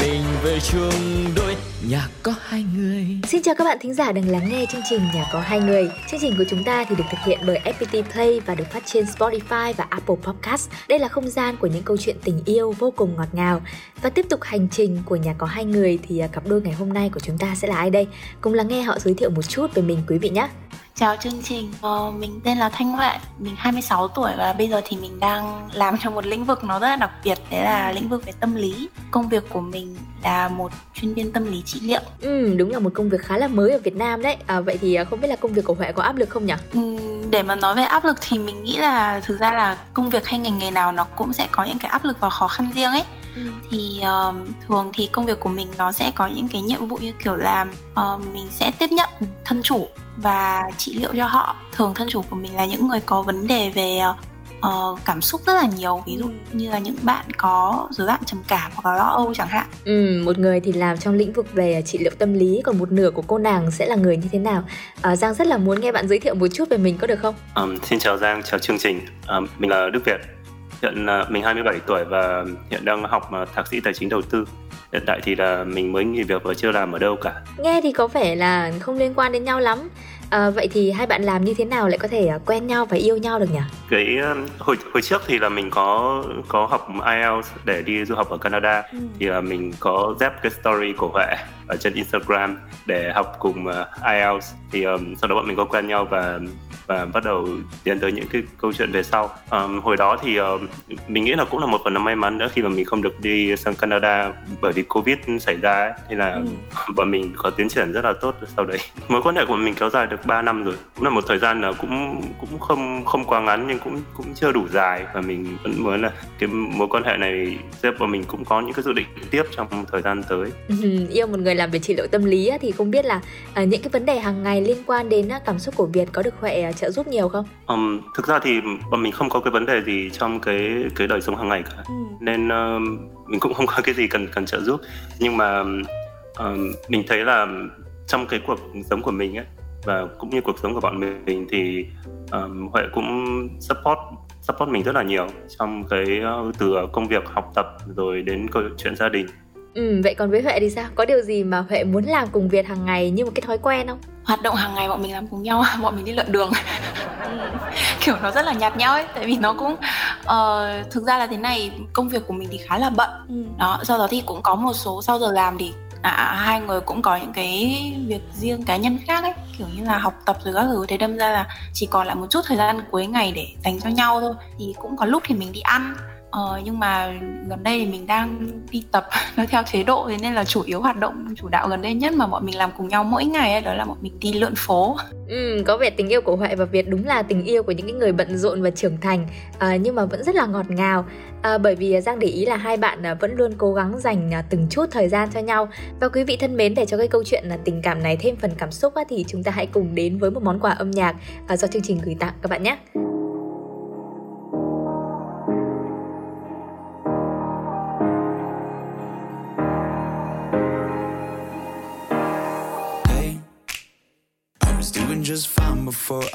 mình về chung đôi nhà có hai người. Xin chào các bạn thính giả đang lắng nghe chương trình Nhà có hai người. Chương trình của chúng ta thì được thực hiện bởi FPT Play và được phát trên Spotify và Apple Podcast. Đây là không gian của những câu chuyện tình yêu vô cùng ngọt ngào. Và tiếp tục hành trình của Nhà có hai người thì à, cặp đôi ngày hôm nay của chúng ta sẽ là ai đây? Cùng lắng nghe họ giới thiệu một chút về mình quý vị nhé. Chào chương trình, ờ, mình tên là Thanh Huệ, mình 26 tuổi và bây giờ thì mình đang làm trong một lĩnh vực nó rất là đặc biệt, đấy là lĩnh vực về tâm lý. Công việc của mình là một chuyên viên tâm lý trị liệu. Ừ, đúng là một công việc khá là mới ở Việt Nam đấy. À, vậy thì à, không biết là công việc của Huệ có áp lực không nhỉ? Ừ, để mà nói về áp lực thì mình nghĩ là thực ra là công việc hay ngành nghề nào nó cũng sẽ có những cái áp lực và khó khăn riêng ấy. Ừ. thì uh, thường thì công việc của mình nó sẽ có những cái nhiệm vụ như kiểu là uh, mình sẽ tiếp nhận thân chủ và trị liệu cho họ thường thân chủ của mình là những người có vấn đề về uh, cảm xúc rất là nhiều ví dụ ừ. như là những bạn có rối loạn trầm cảm hoặc là lo âu chẳng hạn. Ừ, một người thì làm trong lĩnh vực về trị liệu tâm lý còn một nửa của cô nàng sẽ là người như thế nào? Uh, giang rất là muốn nghe bạn giới thiệu một chút về mình có được không? Um, xin chào giang chào chương trình. Um, mình là đức việt. Hiện uh, mình 27 tuổi và hiện đang học thạc sĩ tài chính đầu tư. Hiện tại thì là mình mới nghỉ việc và chưa làm ở đâu cả. Nghe thì có vẻ là không liên quan đến nhau lắm à, vậy thì hai bạn làm như thế nào lại có thể quen nhau và yêu nhau được nhỉ? Cái hồi hồi trước thì là mình có có học IELTS để đi du học ở Canada. Ừ. thì là mình có dép cái story của Huệ ở trên Instagram để học cùng IELTS. Thì um, sau đó bọn mình có quen nhau và và bắt đầu tiến tới những cái câu chuyện về sau. Um, hồi đó thì uh, mình nghĩ là cũng là một phần là may mắn nữa khi mà mình không được đi sang Canada bởi vì Covid xảy ra ấy, thì là ừ. bọn mình có tiến triển rất là tốt sau đấy. Mối quan hệ của mình kéo dài được 3 năm rồi. Cũng là một thời gian là cũng cũng không không quá ngắn nhưng cũng cũng chưa đủ dài và mình vẫn muốn là cái mối quan hệ này giúp bọn mình cũng có những cái dự định tiếp trong thời gian tới. Ừ, yêu một người làm về trị liệu tâm lý thì không biết là uh, những cái vấn đề hàng ngày liên quan đến uh, cảm xúc của Việt có được Huệ trợ giúp nhiều không? Um, thực ra thì bọn mình không có cái vấn đề gì trong cái cái đời sống hàng ngày cả ừ. nên uh, mình cũng không có cái gì cần cần trợ giúp nhưng mà uh, mình thấy là trong cái cuộc sống của mình ấy và cũng như cuộc sống của bọn mình thì um, Huệ cũng support support mình rất là nhiều trong cái uh, từ công việc học tập rồi đến câu chuyện gia đình Ừ, vậy còn với Huệ thì sao? Có điều gì mà Huệ muốn làm cùng Việt hàng ngày như một cái thói quen không? Hoạt động hàng ngày bọn mình làm cùng nhau, bọn mình đi lượn đường Kiểu nó rất là nhạt nhau ấy Tại vì nó cũng uh, Thực ra là thế này, công việc của mình thì khá là bận ừ. Đó, sau đó thì cũng có một số sau giờ làm thì à, hai người cũng có những cái việc riêng cá nhân khác ấy kiểu như là học tập rồi các thứ thế đâm ra là chỉ còn lại một chút thời gian cuối ngày để dành cho nhau thôi thì cũng có lúc thì mình đi ăn Ờ, nhưng mà gần đây thì mình đang đi tập nó theo chế độ thế nên là chủ yếu hoạt động chủ đạo gần đây nhất mà bọn mình làm cùng nhau mỗi ngày ấy, đó là bọn mình đi lượn phố. Ừ, có vẻ tình yêu của Huệ và Việt đúng là tình yêu của những cái người bận rộn và trưởng thành à, nhưng mà vẫn rất là ngọt ngào à, bởi vì ờ, Giang để ý là hai bạn vẫn luôn cố gắng dành từng chút thời gian cho nhau và quý vị thân mến để cho cái câu chuyện là tình cảm này thêm phần cảm xúc thì chúng ta hãy cùng đến với một món quà âm nhạc do chương trình gửi tặng các bạn nhé.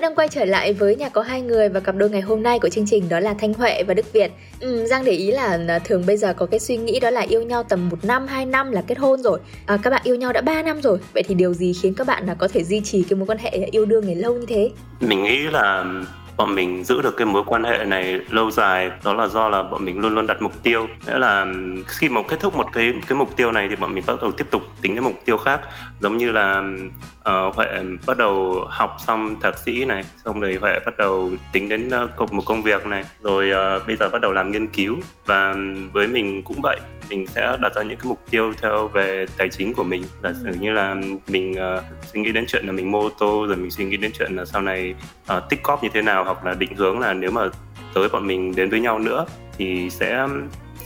đang quay trở lại với nhà có hai người và cặp đôi ngày hôm nay của chương trình đó là Thanh Huệ và Đức Việt. Ừ, Giang để ý là à, thường bây giờ có cái suy nghĩ đó là yêu nhau tầm một năm, hai năm là kết hôn rồi. À, các bạn yêu nhau đã 3 năm rồi. Vậy thì điều gì khiến các bạn là có thể duy trì cái mối quan hệ yêu đương này lâu như thế? Mình nghĩ là bọn mình giữ được cái mối quan hệ này lâu dài đó là do là bọn mình luôn luôn đặt mục tiêu nghĩa là ừ, khi mà kết thúc một cái cái mục tiêu này thì bọn mình bắt đầu tiếp tục tính cái mục tiêu khác giống như là ừ, uh, huệ bắt đầu học xong thạc sĩ này xong rồi huệ bắt đầu tính đến uh, một công việc này. Rồi uh, bây giờ bắt đầu làm nghiên cứu và với mình cũng vậy. Mình sẽ đặt ra những cái mục tiêu theo về tài chính của mình. Giả sử như là mình uh, suy nghĩ đến chuyện là mình mua ô tô rồi mình suy nghĩ đến chuyện là sau này uh, tích cóp như thế nào hoặc là định hướng là nếu mà tới bọn mình đến với nhau nữa thì sẽ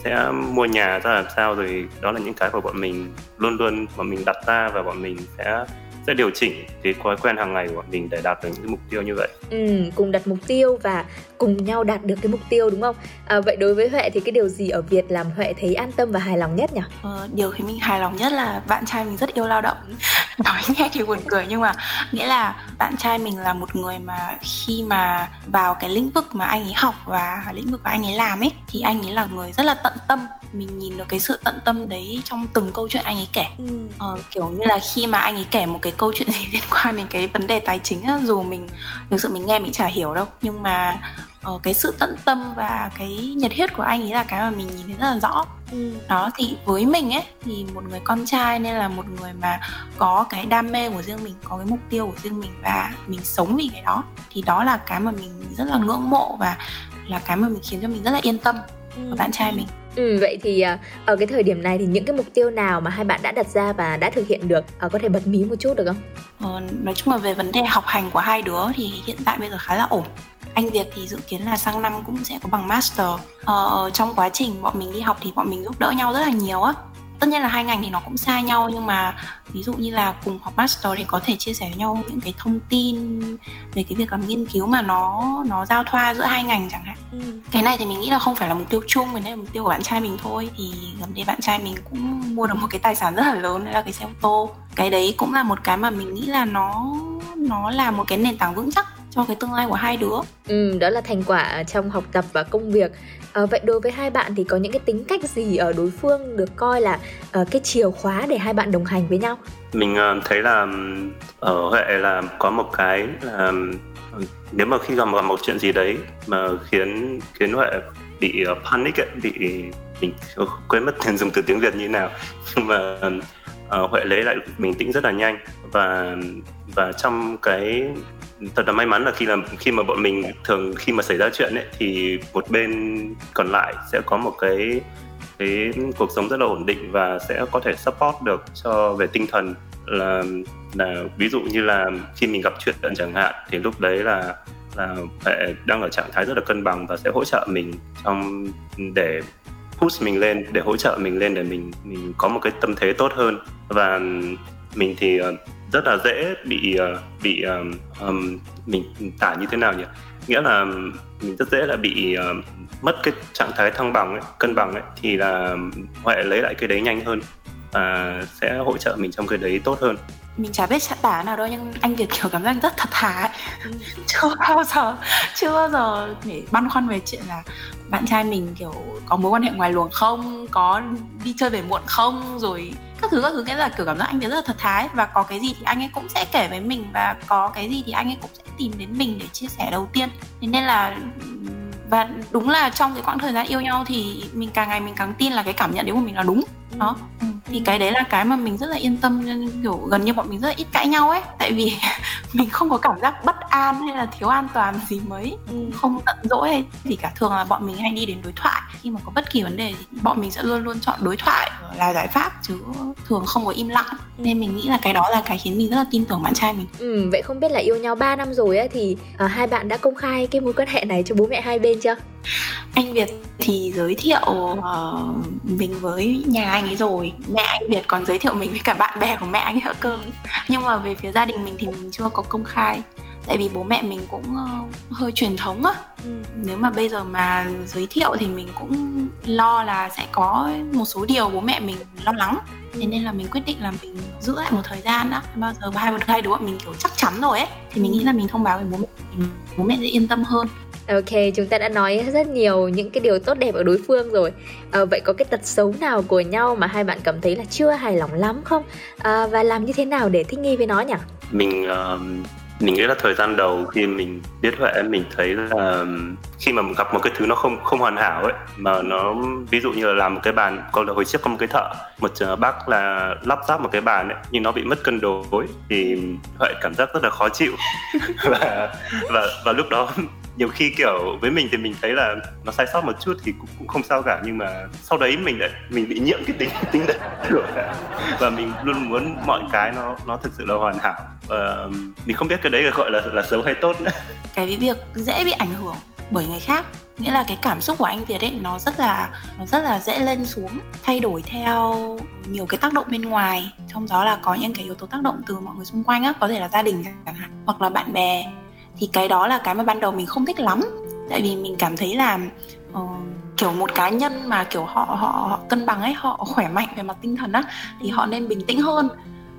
sẽ mua nhà ra làm sao. Rồi đó là những cái mà bọn mình luôn luôn bọn mình đặt ra và bọn mình sẽ sẽ điều chỉnh cái thói quen hàng ngày của mình để đạt được những mục tiêu như vậy. Ừ, cùng đặt mục tiêu và cùng nhau đạt được cái mục tiêu đúng không? À, vậy đối với Huệ thì cái điều gì ở Việt làm Huệ thấy an tâm và hài lòng nhất nhỉ? Ờ, điều khiến mình hài lòng nhất là bạn trai mình rất yêu lao động. Nói nghe thì buồn cười nhưng mà nghĩa là bạn trai mình là một người mà khi mà vào cái lĩnh vực mà anh ấy học và lĩnh vực mà anh ấy làm ấy thì anh ấy là người rất là tận tâm mình nhìn được cái sự tận tâm đấy trong từng câu chuyện anh ấy kể ừ. ờ, kiểu như là khi mà anh ấy kể một cái câu chuyện gì liên quan đến cái vấn đề tài chính á, dù mình thực sự mình nghe mình chả hiểu đâu nhưng mà uh, cái sự tận tâm và cái nhiệt huyết của anh ấy là cái mà mình nhìn thấy rất là rõ ừ. đó thì với mình ấy thì một người con trai nên là một người mà có cái đam mê của riêng mình có cái mục tiêu của riêng mình và mình sống vì cái đó thì đó là cái mà mình rất là ngưỡng mộ và là cái mà mình khiến cho mình rất là yên tâm ừ. ở bạn trai mình Ừ, vậy thì à, ở cái thời điểm này thì những cái mục tiêu nào mà hai bạn đã đặt ra và đã thực hiện được à, có thể bật mí một chút được không? Ờ, nói chung là về vấn đề học hành của hai đứa thì hiện tại bây giờ khá là ổn anh Việt thì dự kiến là sang năm cũng sẽ có bằng master. Ờ, trong quá trình bọn mình đi học thì bọn mình giúp đỡ nhau rất là nhiều á. Tất nhiên là hai ngành thì nó cũng xa nhau nhưng mà ví dụ như là cùng học master thì có thể chia sẻ với nhau những cái thông tin về cái việc làm nghiên cứu mà nó nó giao thoa giữa hai ngành chẳng hạn. Ừ. cái này thì mình nghĩ là không phải là mục tiêu chung mà là mục tiêu của bạn trai mình thôi. Thì gần đây bạn trai mình cũng mua được một cái tài sản rất là lớn đó là cái xe ô tô. Cái đấy cũng là một cái mà mình nghĩ là nó nó là một cái nền tảng vững chắc cho cái tương lai của hai đứa. Ừ đó là thành quả trong học tập và công việc. À, vậy đối với hai bạn thì có những cái tính cách gì ở đối phương được coi là uh, cái chìa khóa để hai bạn đồng hành với nhau? Mình uh, thấy là ở huệ là có một cái là nếu mà khi gặp một, một chuyện gì đấy mà khiến khiến huệ bị uh, panic ấy, bị mình quên mất dùng từ tiếng việt như nào. Nhưng mà uh, huệ lấy lại bình tĩnh rất là nhanh. Và và trong cái thật là may mắn là khi là khi mà bọn mình thường, khi mà xảy ra chuyện ấy, thì một bên còn lại sẽ có một cái cái cuộc sống rất là ổn định và sẽ có thể support được cho về tinh thần. Là là ví dụ như là khi mình gặp chuyện chẳng hạn, thì lúc đấy là là hệ đang ở trạng thái rất là cân bằng và sẽ hỗ trợ mình trong, để push mình lên, để hỗ trợ mình lên để mình mình có một cái tâm thế tốt hơn. Và mình thì ờ, rất là dễ bị ờ, bị um, um, mình tả như thế nào nhỉ nghĩa là mình rất dễ là bị uh, mất cái trạng thái thăng bằng ấy, cân bằng ấy thì là huệ lấy lại cái đấy nhanh hơn và sẽ hỗ trợ mình trong cái đấy tốt hơn mình chả biết tả nào đâu nhưng anh Việt kiểu cảm giác rất thật thà ấy. Ừ. chưa bao giờ chưa bao giờ để băn khoăn về chuyện là bạn trai mình kiểu có mối quan hệ ngoài luồng không có đi chơi về muộn không rồi các thứ các thứ nghĩa là kiểu cảm giác anh Việt rất là thật ấy. và có cái gì thì anh ấy cũng sẽ kể với mình và có cái gì thì anh ấy cũng sẽ tìm đến mình để chia sẻ đầu tiên. Thế nên là và đúng là trong cái quãng thời gian yêu nhau thì mình càng ngày mình càng tin là cái cảm nhận đấy của mình là đúng. Đó. Ừ. thì cái đấy là cái mà mình rất là yên tâm kiểu gần như bọn mình rất là ít cãi nhau ấy. Tại vì mình không có cảm giác bất an hay là thiếu an toàn gì mấy ừ. không tận dỗi hay gì cả. Thường là bọn mình hay đi đến đối thoại khi mà có bất kỳ vấn đề gì bọn mình sẽ luôn luôn chọn đối thoại là giải pháp chứ thường không có im lặng. Ừ. nên mình nghĩ là cái đó là cái khiến mình rất là tin tưởng bạn trai mình. Ừ, vậy không biết là yêu nhau 3 năm rồi ấy thì uh, hai bạn đã công khai cái mối quan hệ này cho bố mẹ hai bên chưa? Anh Việt thì giới thiệu uh, mình với nhà anh ấy rồi. Mẹ anh Việt còn giới thiệu mình với cả bạn bè của mẹ anh ấy nữa cơ nhưng mà về phía gia đình mình thì mình chưa có công khai tại vì bố mẹ mình cũng uh, hơi truyền thống á ừ. nếu mà bây giờ mà giới thiệu thì mình cũng lo là sẽ có một số điều bố mẹ mình lo lắng thế ừ. nên là mình quyết định là mình giữ lại một thời gian đó bao giờ hai hai đứa bọn mình kiểu chắc chắn rồi ấy thì mình nghĩ là mình thông báo với bố mẹ mình bố mẹ sẽ yên tâm hơn Ok, chúng ta đã nói rất nhiều những cái điều tốt đẹp ở đối phương rồi. À, vậy có cái tật xấu nào của nhau mà hai bạn cảm thấy là chưa hài lòng lắm không? À, và làm như thế nào để thích nghi với nó nhỉ? Mình uh, mình nghĩ là thời gian đầu khi mình biết huệ, mình thấy là khi mà gặp một cái thứ nó không không hoàn hảo ấy, mà nó, ví dụ như là làm một cái bàn còn là hồi trước có một cái thợ, một ờ, bác là lắp ráp một cái bàn ấy, nhưng nó bị mất cân đối thì huệ cảm giác rất là khó chịu. Và và và lúc đó nhiều khi kiểu với mình thì mình thấy là nó sai sót một chút thì cũng, cũng không sao cả nhưng mà sau đấy mình lại mình bị nhiễm cái tính tính đấy và mình luôn muốn mọi cái nó nó thực sự là hoàn hảo. Và mình không biết cái đấy là gọi là là xấu hay tốt nữa. Cái việc dễ bị ảnh hưởng bởi người khác nghĩa là cái cảm xúc của anh Việt ấy nó rất là nó rất là dễ lên xuống thay đổi theo nhiều cái tác động bên ngoài. Trong đó là có những cái yếu tố tác động từ mọi người xung quanh á có thể là gia đình chẳng hạn hoặc là bạn bè thì cái đó là cái mà ban đầu mình không thích lắm. Tại vì mình cảm thấy là uh, kiểu một cá nhân mà kiểu họ họ họ cân bằng ấy họ khỏe mạnh về mặt tinh thần á thì họ nên bình tĩnh hơn.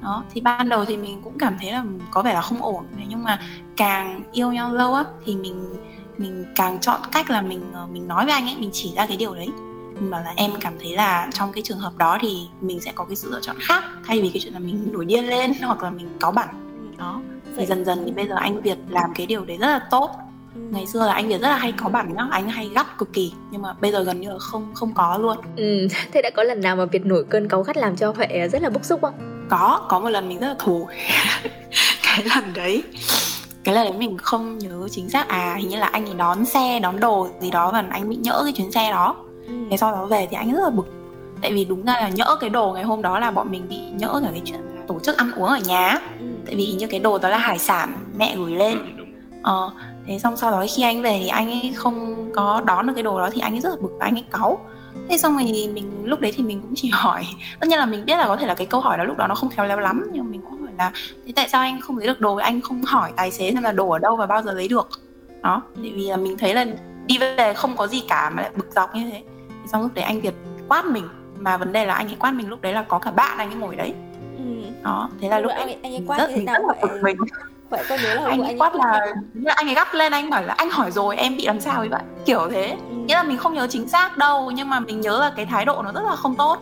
Đó thì ban đầu thì mình cũng cảm thấy là có vẻ là không ổn. Nhưng mà càng yêu nhau lâu á thì mình mình càng chọn cách là mình ờ, mình nói với anh ấy mình chỉ ra cái điều đấy. Mình bảo là em cảm thấy là trong cái trường hợp đó thì mình sẽ có cái sự lựa chọn khác thay vì cái chuyện là mình nổi điên lên hoặc là mình cáu bẳn đó thì dần dần thì bây giờ anh Việt làm cái điều đấy rất là tốt. Ừ. ngày xưa là anh Việt rất là hay có bản nhá anh hay gắt cực kỳ nhưng mà bây giờ gần như là không không có luôn. Ừ thế đã có lần nào mà Việt nổi cơn cáu gắt làm cho Huệ rất là bức xúc không? Có có một lần mình rất là thù. Cái lần đấy cái lần đấy mình không nhớ chính xác. À hình như là anh ấy đón xe đón đồ gì đó và anh bị nhỡ cái chuyến xe đó. Ừ. thế sau đó về thì anh rất là bực. Tại vì đúng ra là nhỡ cái đồ ngày hôm đó là bọn mình bị nhỡ cả cái chuyện tổ chức ăn uống ở nhà ừ. tại vì hình như cái đồ đó là hải sản mẹ gửi lên. Ừ, ờ thế xong sau đó khi anh về thì anh ấy không có đón được cái đồ đó thì anh ấy rất là bực và anh ấy cáu. Thế xong rồi mình lúc đấy thì mình cũng chỉ hỏi tất nhiên là mình biết là có thể là cái câu hỏi đó lúc đó nó không khéo léo lắm nhưng mình cũng hỏi là thế tại sao anh không lấy được đồ? Anh không hỏi tài xế xem là đồ ở đâu và bao giờ lấy được? Đó tại vì là mình thấy là đi về không có gì cả mà lại bực dọc như thế. Thế xong lúc đấy anh việt quát mình mà vấn đề là anh ấy quát mình lúc đấy là có cả bạn anh ấy ngồi đấy đó thế là lúc anh, anh ấy quát rất, thế nào rất là bực mình. Vậy con nhớ là anh, anh quát là anh ấy gắp lên anh bảo là anh hỏi rồi em bị làm sao ấy vậy? Kiểu thế. Ừ. nghĩa là mình không nhớ chính xác đâu nhưng mà mình nhớ là cái thái độ nó rất là không tốt.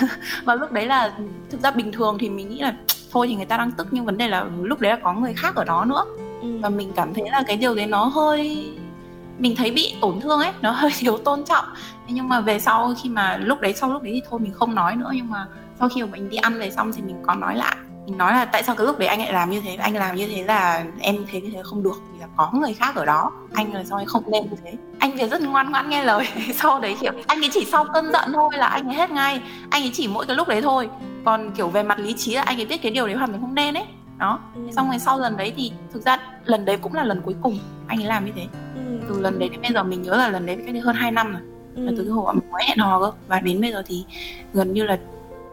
Và lúc đấy là thực ra bình thường thì mình nghĩ là thôi thì người ta đang tức nhưng vấn đề là lúc đấy là có người khác ở đó nữa. Ừ. và mình cảm thấy là cái điều đấy nó hơi mình thấy bị tổn thương ấy nó hơi thiếu tôn trọng. Nhưng mà về sau khi mà lúc đấy sau lúc đấy thì thôi mình không nói nữa nhưng mà sau khi mà mình đi ăn về xong thì mình còn nói lại. Mình nói là tại sao cái lúc đấy anh lại làm như thế? Anh làm như thế là em thấy như thế không được vì là có người khác ở đó. Anh là do không nên như thế. Anh thì rất ngoan ngoãn nghe lời. Sau đấy kiểu anh ấy chỉ sau cơn giận thôi là anh ấy hết ngay. Anh ấy chỉ mỗi cái lúc đấy thôi. Còn kiểu về mặt lý trí là anh ấy biết cái điều đấy hoàn toàn không nên ấy. Đó. Ừ. xong rồi sau lần đấy thì thực ra lần đấy cũng là lần cuối cùng anh ấy làm như thế. Ừ. từ lần đấy đến bây giờ mình nhớ là lần đấy cách đây hơn 2 năm rồi. Ừ. là từ cái hồi mình mới hẹn hò cơ. Và đến bây giờ thì gần như là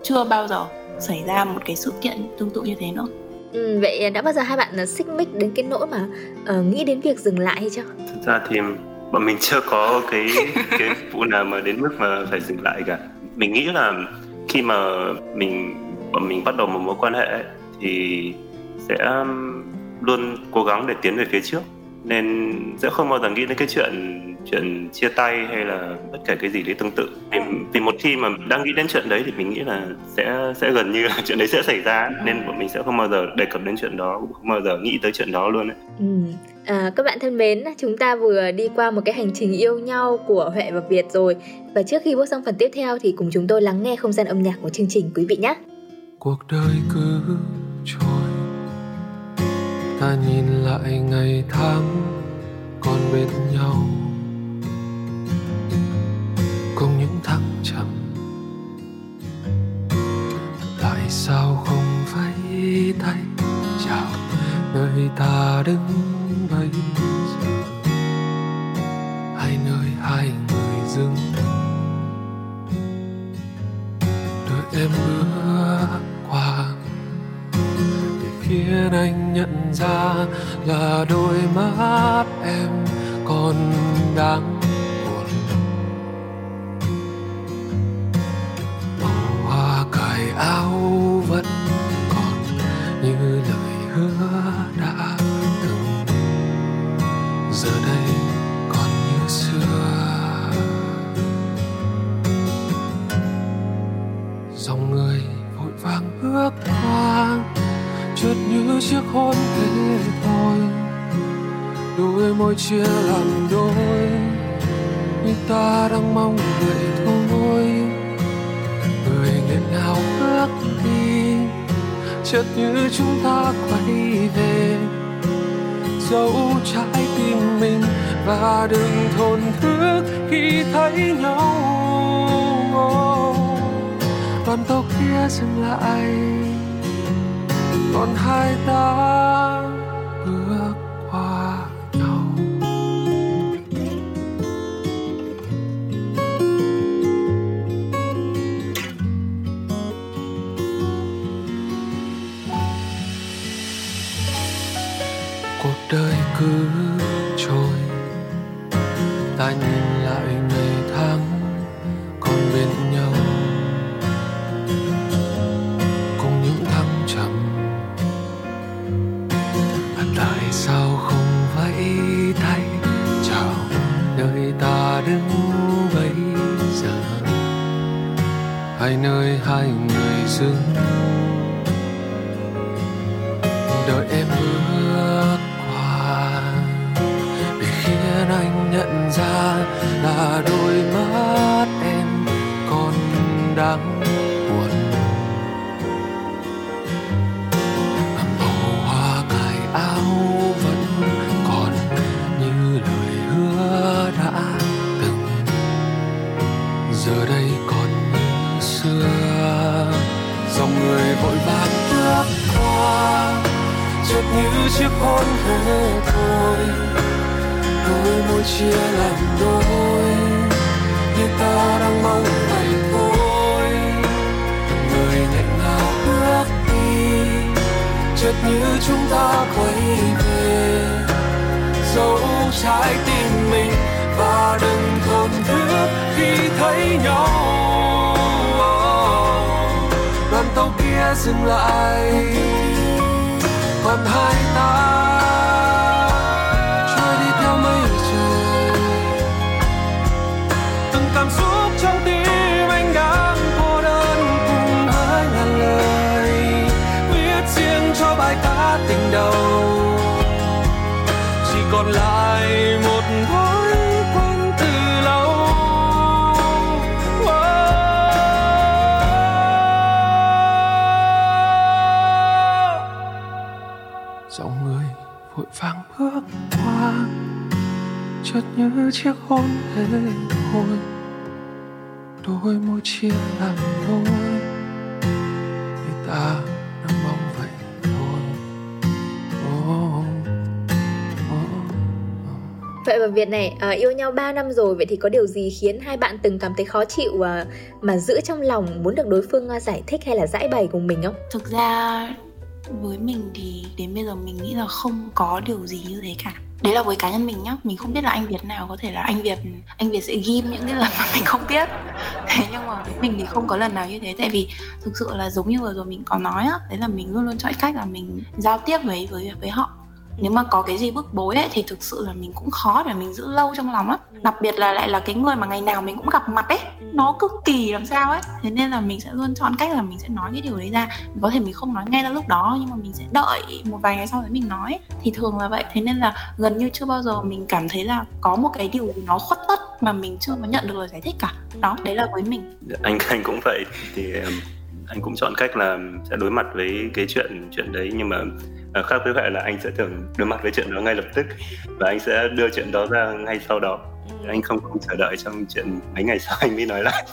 chưa bao giờ xảy ra một cái sự kiện tương tự như thế nữa Ừ, vậy đã bao giờ hai bạn xích mích đến cái nỗi mà uh, nghĩ đến việc dừng lại hay chưa? Thực ra thì bọn mình chưa có cái cái vụ nào mà đến mức mà phải dừng lại cả. Mình nghĩ là khi mà mình bọn mình bắt đầu một mối quan hệ thì sẽ luôn cố gắng để tiến về phía trước nên sẽ không bao giờ nghĩ đến cái chuyện chuyện chia tay hay là bất kể cái gì đấy tương tự vì, vì một khi mà đang nghĩ đến chuyện đấy thì mình nghĩ là sẽ sẽ gần như là chuyện đấy sẽ xảy ra nên bọn mình sẽ không bao giờ đề cập đến chuyện đó cũng không bao giờ nghĩ tới chuyện đó luôn ấy. Ừ. À, các bạn thân mến, chúng ta vừa đi qua một cái hành trình yêu nhau của Huệ và Việt rồi và trước khi bước sang phần tiếp theo thì cùng chúng tôi lắng nghe không gian âm nhạc của chương trình quý vị nhé. Cuộc đời cứ trôi ta nhìn lại ngày tháng còn bên nhau. Cùng những thăng trầm, tại sao không vẫy tay chào nơi ta đứng bây giờ hai nơi hai người dừng? Đợi em bước khiến anh nhận ra là đôi mắt em còn đang Ủa cài áo. Như chiếc hôn thế thôi. Đôi môi chia làm đôi. Như ta đang mong vậy thôi. Nào bước đi. Chợt như chúng ta quay về. Dấu trái tim mình và đừng thổn thức khi thấy nhau. Đoàn tàu kia dừng lại còn hai ta bước qua nhau. Cuộc đời cứ nhận ra là đôi mắt em còn đang buồn. Màu hoa cài áo vẫn còn như lời hứa đã từng. Giờ đây còn như xưa, dòng người vội vàng bước qua chợt như chiếc hôn thế thôi đôi môi chia làm đôi, như ta đang mong vậy thôi người nhẹ ngào bước đi, chợt như chúng ta quay về. Dấu trái tim mình và đừng thổn thức khi thấy nhau. Đoàn tàu kia dừng lại, còn hai ta như chiếc hôn thế thôi đôi môi chia làm đôi thì ta đang mong vậy thôi oh, oh. oh. Vậy và Việt này à, yêu nhau 3 năm rồi vậy thì có điều gì khiến hai bạn từng cảm thấy khó chịu à, mà giữ trong lòng muốn được đối phương à, giải thích hay là giải bày cùng mình không? thực ra với mình thì đến bây giờ mình nghĩ là không có điều gì như thế cả. Đấy là với cá nhân mình nhá, mình không biết là anh việt nào, có thể là anh việt anh việt sẽ ghim những cái lần mà mình không biết. Thế nhưng mà với mình thì không có lần nào như thế, tại vì thực sự là giống như vừa rồi mình có nói á, đấy là mình luôn luôn chọn cách là mình giao tiếp với với với họ nếu mà có cái gì bức bối ấy, thì thực sự là mình cũng khó để mình giữ lâu trong lòng á. Đặc biệt là lại là cái người mà ngày nào mình cũng gặp mặt ấy, nó cực kỳ làm sao ấy. Thế nên là mình sẽ luôn chọn cách là mình sẽ nói cái điều đấy ra. Có thể mình không nói ngay ra lúc đó, nhưng mà mình sẽ đợi một vài ngày sau đấy mình nói. Thì thường là vậy. Thế nên là gần như chưa bao giờ mình cảm thấy là có một cái điều gì nó khuất tất mà mình chưa có nhận được lời giải thích cả. Đó, đấy là với mình. Dạ, anh anh cũng vậy. Thì anh cũng chọn cách là sẽ đối mặt với cái chuyện chuyện đấy. Nhưng mà uh, khác với vậy là anh sẽ thường đối mặt với chuyện đó ngay lập tức và anh sẽ đưa chuyện đó ra ngay sau đó anh không không chờ đợi trong chuyện mấy ngày sau anh mới nói lại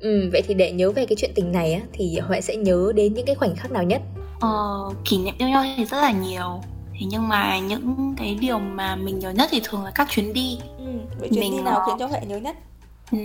Ừ, vậy thì để nhớ về cái chuyện tình này á thì Huệ sẽ nhớ đến những cái khoảnh khắc nào nhất? Ờ, kỷ niệm yêu nhau thì rất là nhiều Thế nhưng mà những cái điều mà mình nhớ nhất thì thường là các chuyến đi Ừ, vậy chuyến Mình, đi nào ờ, khiến cho Huệ nhớ nhất? ừ.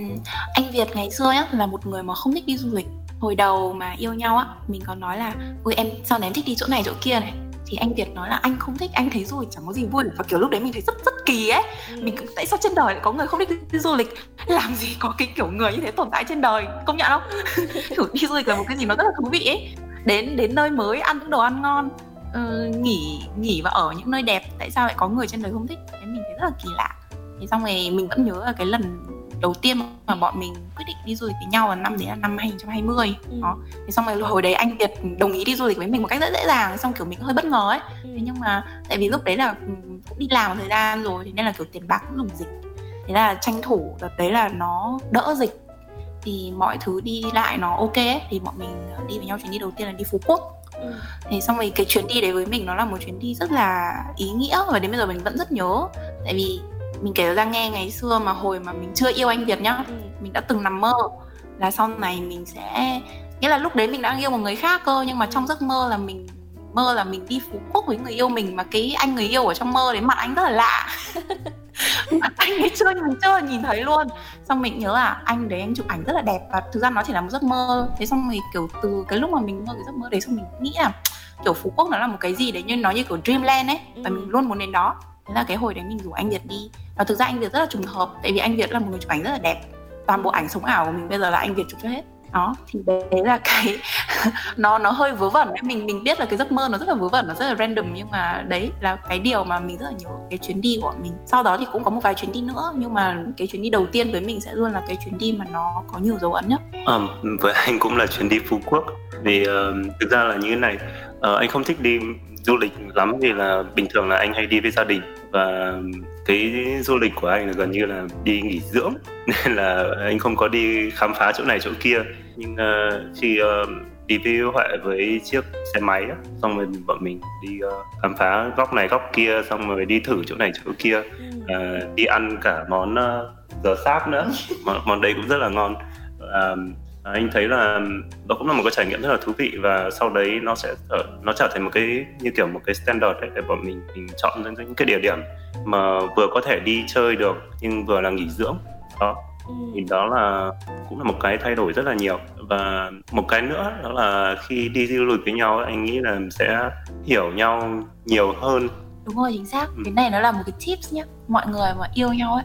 Anh Việt ngày xưa nhá là một người mà không thích đi du lịch Hồi đầu mà yêu nhau á Mình có nói là Ui em sau này em thích đi chỗ này chỗ kia này thì anh Việt nói là anh không thích anh thấy du lịch chẳng có gì vui. Và kiểu lúc đấy mình thấy rất rất kỳ ấy. Mình cứ- tại sao trên đời lại có người không thích đi, du lịch? Làm gì có cái kiểu người như thế tồn tại trên đời công nhận không? Kiểu đi du lịch là một cái gì nó rất là thú vị ấy. Đến đến nơi mới ăn những đồ ăn ngon ờ, nghỉ nghỉ và ở những nơi đẹp tại sao lại có người trên đời không thích? Thế mình thấy rất là kỳ lạ. Thế xong rồi mình vẫn nhớ là cái lần đầu tiên mà bọn mình quyết định đi du lịch với nhau là năm đấy là năm 2020 Ừ. đó. Thế xong rồi hồi đấy anh Việt đồng ý đi du lịch với mình một cách rất dễ dàng xong kiểu mình hơi bất ngờ ấy. Ừ. thế nhưng mà tại vì lúc đấy là ừ, cũng đi làm một thời gian rồi thế nên là kiểu tiền bạc cũng dùng dịch. Thế là tranh thủ đợt đấy là nó đỡ dịch. Thì mọi thứ đi lại nó ok ấy thì bọn mình ờ, đi với nhau chuyến đi đầu tiên là đi phú quốc. Ừ. thế xong rồi cái chuyến đi đấy với mình nó là một chuyến đi rất là ý nghĩa và đến bây giờ mình vẫn rất nhớ. Tại vì mình kể ra nghe ngày xưa mà hồi mà mình chưa yêu anh Việt nhá Ừ. mình đã từng nằm mơ là sau này mình sẽ nghĩa là lúc đấy mình đang yêu một người khác cơ nhưng mà trong giấc mơ là mình mơ là mình đi phú quốc với người yêu mình mà cái anh người yêu ở trong mơ đấy mặt anh rất là lạ mặt anh ấy chưa mình chưa nhìn thấy luôn xong mình nhớ là anh đấy anh chụp ảnh rất là đẹp và thực ra nó chỉ là một giấc mơ thế xong rồi kiểu từ cái lúc mà mình mơ cái giấc mơ đấy xong mình nghĩ là kiểu phú quốc nó là một cái gì đấy như nó như kiểu dreamland ấy và Ừ. mình luôn muốn đến đó thế là cái hồi đấy mình rủ anh Việt đi. Và thực ra anh Việt rất là trùng hợp tại vì anh Việt là một người chụp ảnh rất là đẹp. Toàn bộ ảnh sống ảo của mình bây giờ là anh Việt chụp cho hết. Đó thì đấy là cái nó nó hơi vớ vẩn. Mình mình biết là cái giấc mơ nó rất là vớ vẩn nó rất là random nhưng mà đấy là cái điều mà mình rất là nhớ cái chuyến đi của mình. Sau đó thì cũng có một vài chuyến đi nữa nhưng mà cái chuyến đi đầu tiên với mình sẽ luôn là cái chuyến đi mà nó có nhiều dấu ấn nhất. Ờm, với anh cũng là chuyến đi Phú Quốc. Vì uh, ờ, thực ra là như thế này. Uh, anh không thích đi du lịch lắm vì là bình thường là anh hay đi với gia đình. Và cái du lịch của anh là gần như là đi nghỉ dưỡng. Nên là anh không có đi khám phá chỗ này chỗ kia. Nhưng ờ, khi ờ, đi với Huệ với chiếc xe máy á, xong rồi bọn mình đi ờ, khám phá góc này góc kia xong rồi đi thử chỗ này chỗ kia. Ờ, đi ăn cả món ờ, giờ sáp nữa. Món, món đấy cũng rất là ngon Ờ, anh thấy là đó cũng là một cái trải nghiệm rất là thú vị và sau đấy nó sẽ trở, nó trở thành một cái như kiểu một cái standard để bọn mình mình chọn ra những cái địa điểm mà vừa có thể đi chơi được nhưng vừa là nghỉ dưỡng. Đó. Ừ. thì đó là cũng là một cái thay đổi rất là nhiều. Và một cái nữa đó là khi đi du lịch với nhau anh nghĩ là sẽ hiểu nhau nhiều hơn. Đúng rồi chính xác. Ừ. cái này nó là một cái tips nhá. Mọi người mà yêu nhau ấy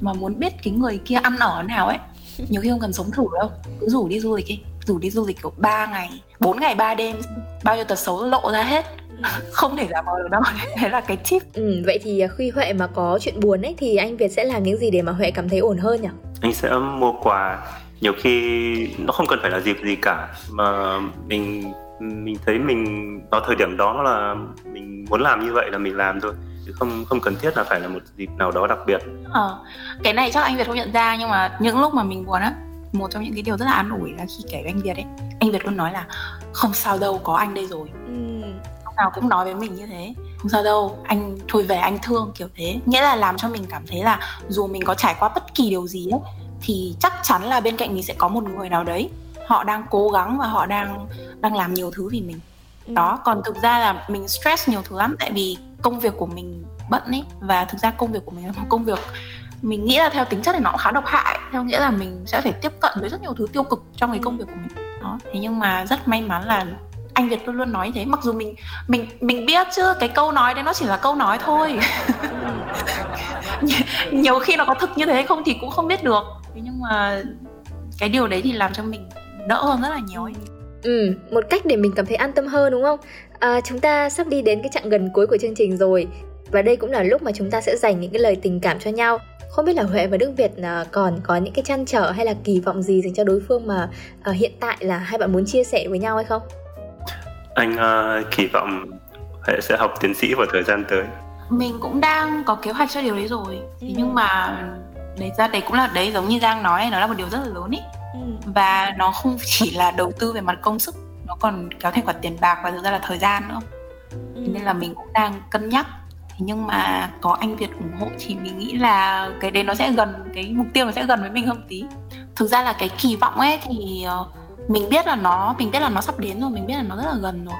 mà muốn biết cái người kia ăn ở nào ấy nhiều khi không cần sống thử đâu cứ rủ đi du lịch đi rủ đi du lịch kiểu 3 ngày 4 ngày 3 đêm bao nhiêu tật xấu lộ ra hết. Không thể giả vờ được đâu đấy là cái tip. Ừ, vậy thì khi huệ mà có chuyện buồn ấy thì anh việt sẽ làm những gì để mà huệ cảm thấy ổn hơn nhỉ? Anh sẽ mua quà. Nhiều khi nó không cần phải là dịp gì cả mà mình mình thấy mình vào thời điểm đó là mình muốn làm như vậy là mình làm thôi chứ không không cần thiết là phải là một dịp nào đó đặc biệt ờ cái này chắc anh việt không nhận ra nhưng mà những lúc mà mình buồn á một trong những cái điều rất là an ủi là khi kể với anh việt ấy anh việt luôn nói là không sao đâu có anh đây rồi ừ. lúc nào cũng nói với mình như thế không sao đâu anh thôi về anh thương kiểu thế nghĩa là làm cho mình cảm thấy là dù mình có trải qua bất kỳ điều gì ấy thì chắc chắn là bên cạnh mình sẽ có một người nào đấy họ đang cố gắng và họ đang đang làm nhiều thứ vì mình ừ. đó còn thực ra là mình stress nhiều thứ lắm tại vì công việc của mình bận ấy và thực ra công việc của mình là một công việc mình nghĩ là theo tính chất thì nó cũng khá độc hại theo nghĩa là mình sẽ phải tiếp cận với rất nhiều thứ tiêu cực trong cái công việc của mình. Đó thế nhưng mà rất may mắn là anh Việt luôn luôn nói như thế mặc dù mình mình mình biết chứ cái câu nói đấy nó chỉ là câu nói thôi. Nhiều khi nó có thực như thế không thì cũng không biết được. Thế nhưng mà cái điều đấy thì làm cho mình đỡ hơn rất là nhiều ấy Ừ, một cách để mình cảm thấy an tâm hơn đúng không? À, chúng ta sắp đi đến cái chặng gần cuối của chương trình rồi và đây cũng là lúc mà chúng ta sẽ dành những cái lời tình cảm cho nhau. Không biết là Huệ và Đức Việt à, còn có những cái chăn trở hay là kỳ vọng gì dành cho đối phương mà uh, hiện tại là hai bạn muốn chia sẻ với nhau hay không? Anh uh, kỳ vọng Huệ sẽ học tiến sĩ vào thời gian tới. Mình cũng đang có kế hoạch cho điều đấy rồi. Thế ừ. nhưng mà đấy ra đấy cũng là đấy giống như Giang nói nó là một điều rất là lớn ý ừ. Và nó không chỉ là đầu tư về mặt công sức nó còn kéo theo cả tiền bạc và thực ra là thời gian nữa. Ừ. nên là mình cũng đang cân nhắc. Nhưng mà có anh Việt ủng hộ thì mình nghĩ là cái đấy nó sẽ gần cái mục tiêu nó sẽ gần với mình hơn tí. Thực ra là cái kỳ vọng ấy thì ờ, mình biết là nó mình biết là nó sắp đến rồi mình biết là nó rất là gần rồi.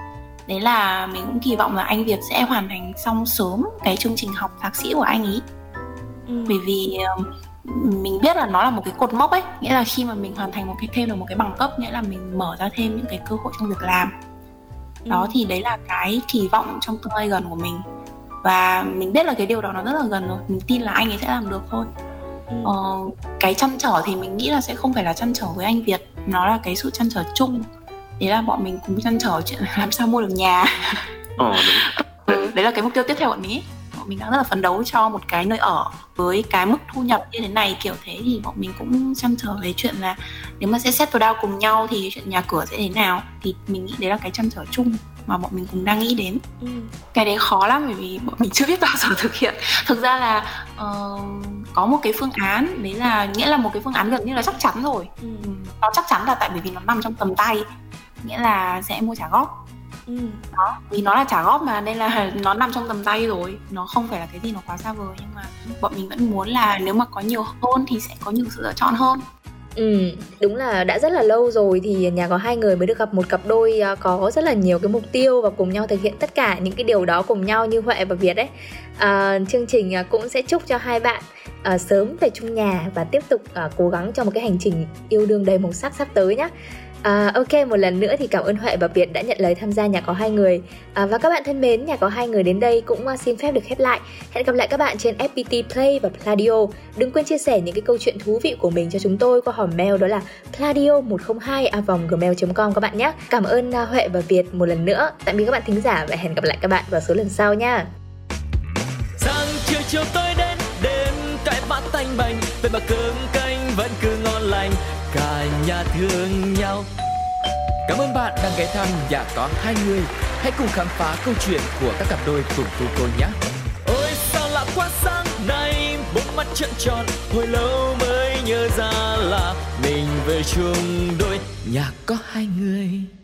Đấy là mình cũng kỳ vọng là anh Việt sẽ hoàn thành xong sớm cái chương trình học thạc sĩ của anh ấy ừ. bởi vì mình biết là nó là một cái cột mốc ấy. Nghĩa là khi mà mình hoàn thành một cái thêm được một cái bằng cấp nghĩa là mình mở ra thêm những cái cơ hội trong việc làm. Đó ừ. thì đấy là cái kỳ vọng trong tương lai gần của mình. Và mình biết là cái điều đó nó rất là gần rồi. Mình tin là anh ấy sẽ làm được thôi. Ừ. ờ, cái chăn trở thì mình nghĩ là sẽ không phải là chăn trở với anh Việt. Nó là cái sự chăn trở chung. Đấy là bọn mình cùng chăn trở chuyện làm sao mua được nhà. Ờ, đúng. ừ, đấy là cái mục tiêu tiếp theo của mình mình đang rất là phấn đấu cho một cái nơi ở với cái mức thu nhập như thế này kiểu thế thì bọn mình cũng chăm trở về chuyện là nếu mà sẽ settle down cùng nhau thì chuyện nhà cửa sẽ thế nào. Thì mình nghĩ đấy là cái chăn trở chung mà bọn mình cũng đang nghĩ đến. Ừ. cái đấy khó lắm bởi vì bọn mình chưa biết bao giờ thực hiện. Thực ra là uh, có một cái phương án đấy là nghĩa là một cái phương án gần như là chắc chắn rồi. Ừ. nó chắc chắn là tại bởi vì nó nằm trong tầm tay nghĩa là sẽ mua trả góp ừ. đó vì nó là trả góp mà nên là nó nằm trong tầm tay rồi nó không phải là cái gì nó quá xa vời nhưng mà bọn mình vẫn muốn là nếu mà có nhiều hơn thì sẽ có nhiều sự lựa chọn hơn Ừ, đúng là đã rất là lâu rồi thì nhà có hai người mới được gặp một cặp đôi à, có rất là nhiều cái mục tiêu và cùng nhau thực hiện tất cả những cái điều đó cùng nhau như Huệ và Việt đấy. À, chương trình à, cũng sẽ chúc cho hai bạn à, sớm về chung nhà và tiếp tục à, cố gắng cho một cái hành trình yêu đương đầy màu sắc sắp tới nhé. À, ok, một lần nữa thì cảm ơn Huệ và Việt đã nhận lời tham gia nhà có hai người. À, và các bạn thân mến, nhà có hai người đến đây cũng à, xin phép được khép lại. Hẹn gặp lại các bạn trên FPT Play và Pladio. Đừng quên chia sẻ những cái câu chuyện thú vị của mình cho chúng tôi qua hòm mail đó là pladio 102 gmail.com các bạn nhé. Cảm ơn à, Huệ và Việt một lần nữa. Tạm biệt các bạn thính giả và hẹn gặp lại các bạn vào số lần sau nha. Sáng chiều chiều tôi đến đêm cái bát thanh bành vậy mà cơm nhà thương nhau. Cảm ơn bạn đang ghé thăm nhà có hai người. Hãy cùng khám phá câu chuyện của các cặp đôi cùng cô cô nhé. Ôi, sao lạ quá, sáng nay Bốn mắt trận tròn, Hồi lâu mới nhớ ra là Mình về chung đôi. Nhà có hai người.